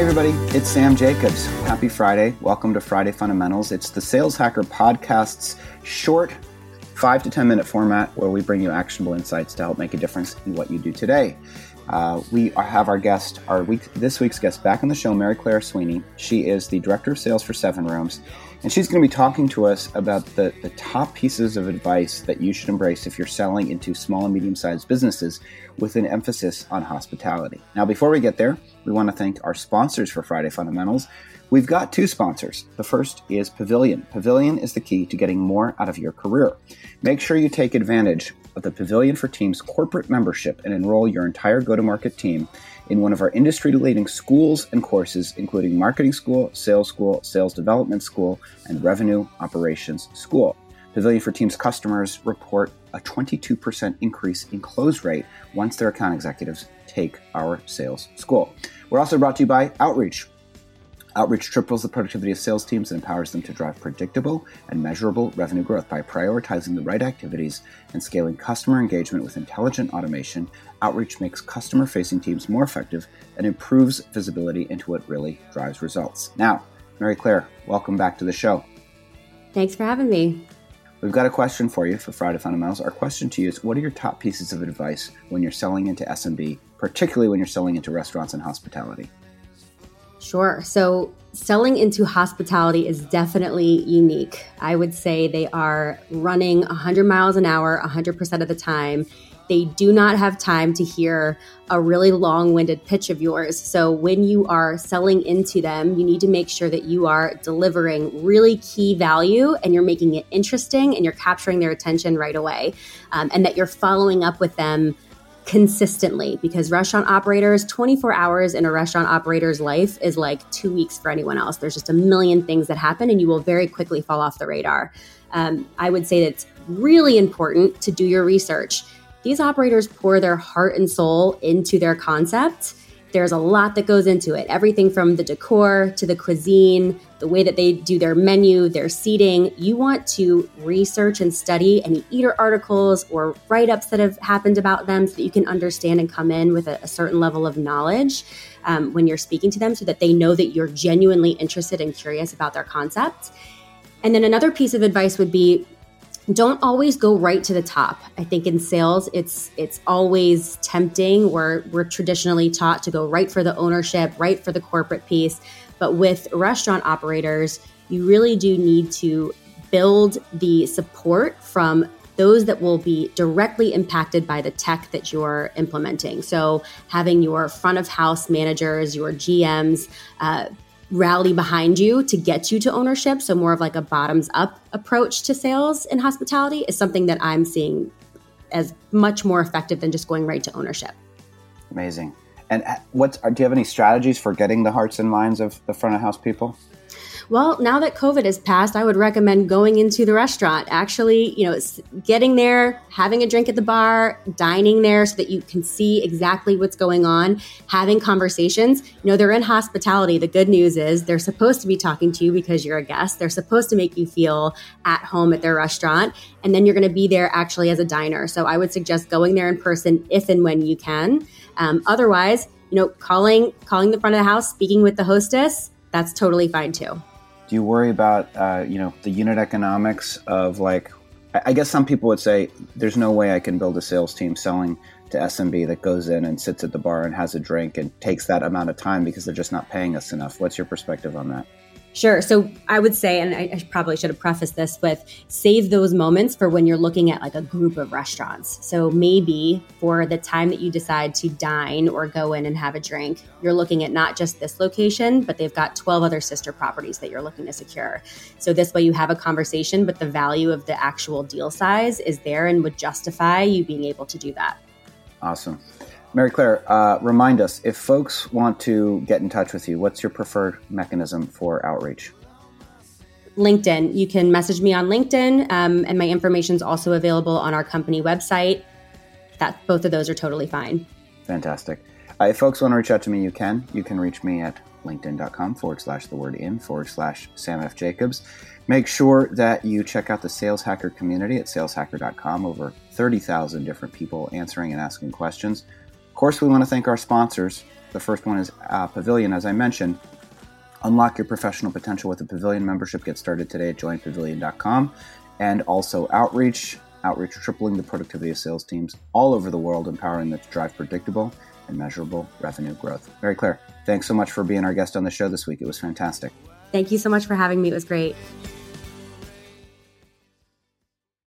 Hey, everybody, it's Sam Jacobs. Happy Friday. Welcome to Friday Fundamentals. It's the Sales Hacker Podcast's short five to 10 minute format where we bring you actionable insights to help make a difference in what you do today. Uh, we are, have our guest, our week, this week's guest back on the show, Mary Claire Sweeney. She is the Director of Sales for SevenRooms, and she's going to be talking to us about the, the top pieces of advice that you should embrace if you're selling into small and medium sized businesses with an emphasis on hospitality. Now, before we get there, we want to thank our sponsors for Friday Fundamentals. We've got two sponsors. The first is Pavilion. Pavilion is the key to getting more out of your career. Make sure you take advantage of the Pavilion for Teams corporate membership and enroll your entire go to market team in one of our industry leading schools and courses, including Marketing School, Sales School, Sales Development School, and Revenue Operations School. Pavilion for Teams customers report a 22% increase in close rate once their account executives take our sales school. We're also brought to you by Outreach. Outreach triples the productivity of sales teams and empowers them to drive predictable and measurable revenue growth by prioritizing the right activities and scaling customer engagement with intelligent automation. Outreach makes customer facing teams more effective and improves visibility into what really drives results. Now, Mary Claire, welcome back to the show. Thanks for having me. We've got a question for you for Friday Fundamentals. Our question to you is What are your top pieces of advice when you're selling into SMB, particularly when you're selling into restaurants and hospitality? Sure. So, selling into hospitality is definitely unique. I would say they are running 100 miles an hour 100% of the time. They do not have time to hear a really long winded pitch of yours. So, when you are selling into them, you need to make sure that you are delivering really key value and you're making it interesting and you're capturing their attention right away, um, and that you're following up with them consistently because restaurant operators 24 hours in a restaurant operator's life is like two weeks for anyone else there's just a million things that happen and you will very quickly fall off the radar um, i would say that it's really important to do your research these operators pour their heart and soul into their concept there's a lot that goes into it everything from the decor to the cuisine, the way that they do their menu, their seating. You want to research and study any eater articles or write ups that have happened about them so that you can understand and come in with a, a certain level of knowledge um, when you're speaking to them so that they know that you're genuinely interested and curious about their concept. And then another piece of advice would be don't always go right to the top. I think in sales, it's it's always tempting. We're we're traditionally taught to go right for the ownership, right for the corporate piece. But with restaurant operators, you really do need to build the support from those that will be directly impacted by the tech that you're implementing. So, having your front of house managers, your GMs, uh, rally behind you to get you to ownership. So, more of like a bottoms up approach to sales and hospitality is something that I'm seeing as much more effective than just going right to ownership. Amazing. And uh, what do you have any strategies for getting the hearts and minds of the front of house people? Well, now that COVID has passed, I would recommend going into the restaurant. Actually, you know, getting there, having a drink at the bar, dining there so that you can see exactly what's going on, having conversations. You know, they're in hospitality. The good news is they're supposed to be talking to you because you're a guest. They're supposed to make you feel at home at their restaurant. And then you're going to be there actually as a diner. So I would suggest going there in person if and when you can. Um, otherwise, you know, calling calling the front of the house, speaking with the hostess, that's totally fine too do you worry about uh, you know the unit economics of like I guess some people would say there's no way I can build a sales team selling to SMB that goes in and sits at the bar and has a drink and takes that amount of time because they're just not paying us enough. What's your perspective on that? Sure. So I would say, and I, probably should have prefaced this with save those moments for when you're looking at like a group of restaurants. So maybe for the time that you decide to dine or go in and have a drink, you're looking at not just this location, but they've got 12 other sister properties that you're looking to secure. So this way you have a conversation, but the value of the actual deal size is there and would justify you being able to do that. Awesome. Mary Claire, uh, remind us if folks want to get in touch with you, what's your preferred mechanism for outreach? LinkedIn. You can message me on LinkedIn, um, and my information is also available on our company website. That both of those are totally fine. Fantastic. Uh, if folks want to reach out to me, you can. You can reach me at linkedin.com forward slash the word in forward slash Sam F. Jacobs. Make sure that you check out the Sales Hacker community at saleshacker.com. Over 30,000 different people answering and asking questions course, we want to thank our sponsors. The first one is uh, Pavilion, as I mentioned. Unlock your professional potential with a Pavilion membership. Get started today at joinpavilion.com. And also Outreach. Outreach tripling the productivity of sales teams all over the world, empowering them to drive predictable and measurable revenue growth. Mary Claire. Thanks so much for being our guest on the show this week. It was fantastic. Thank you so much for having me. It was great.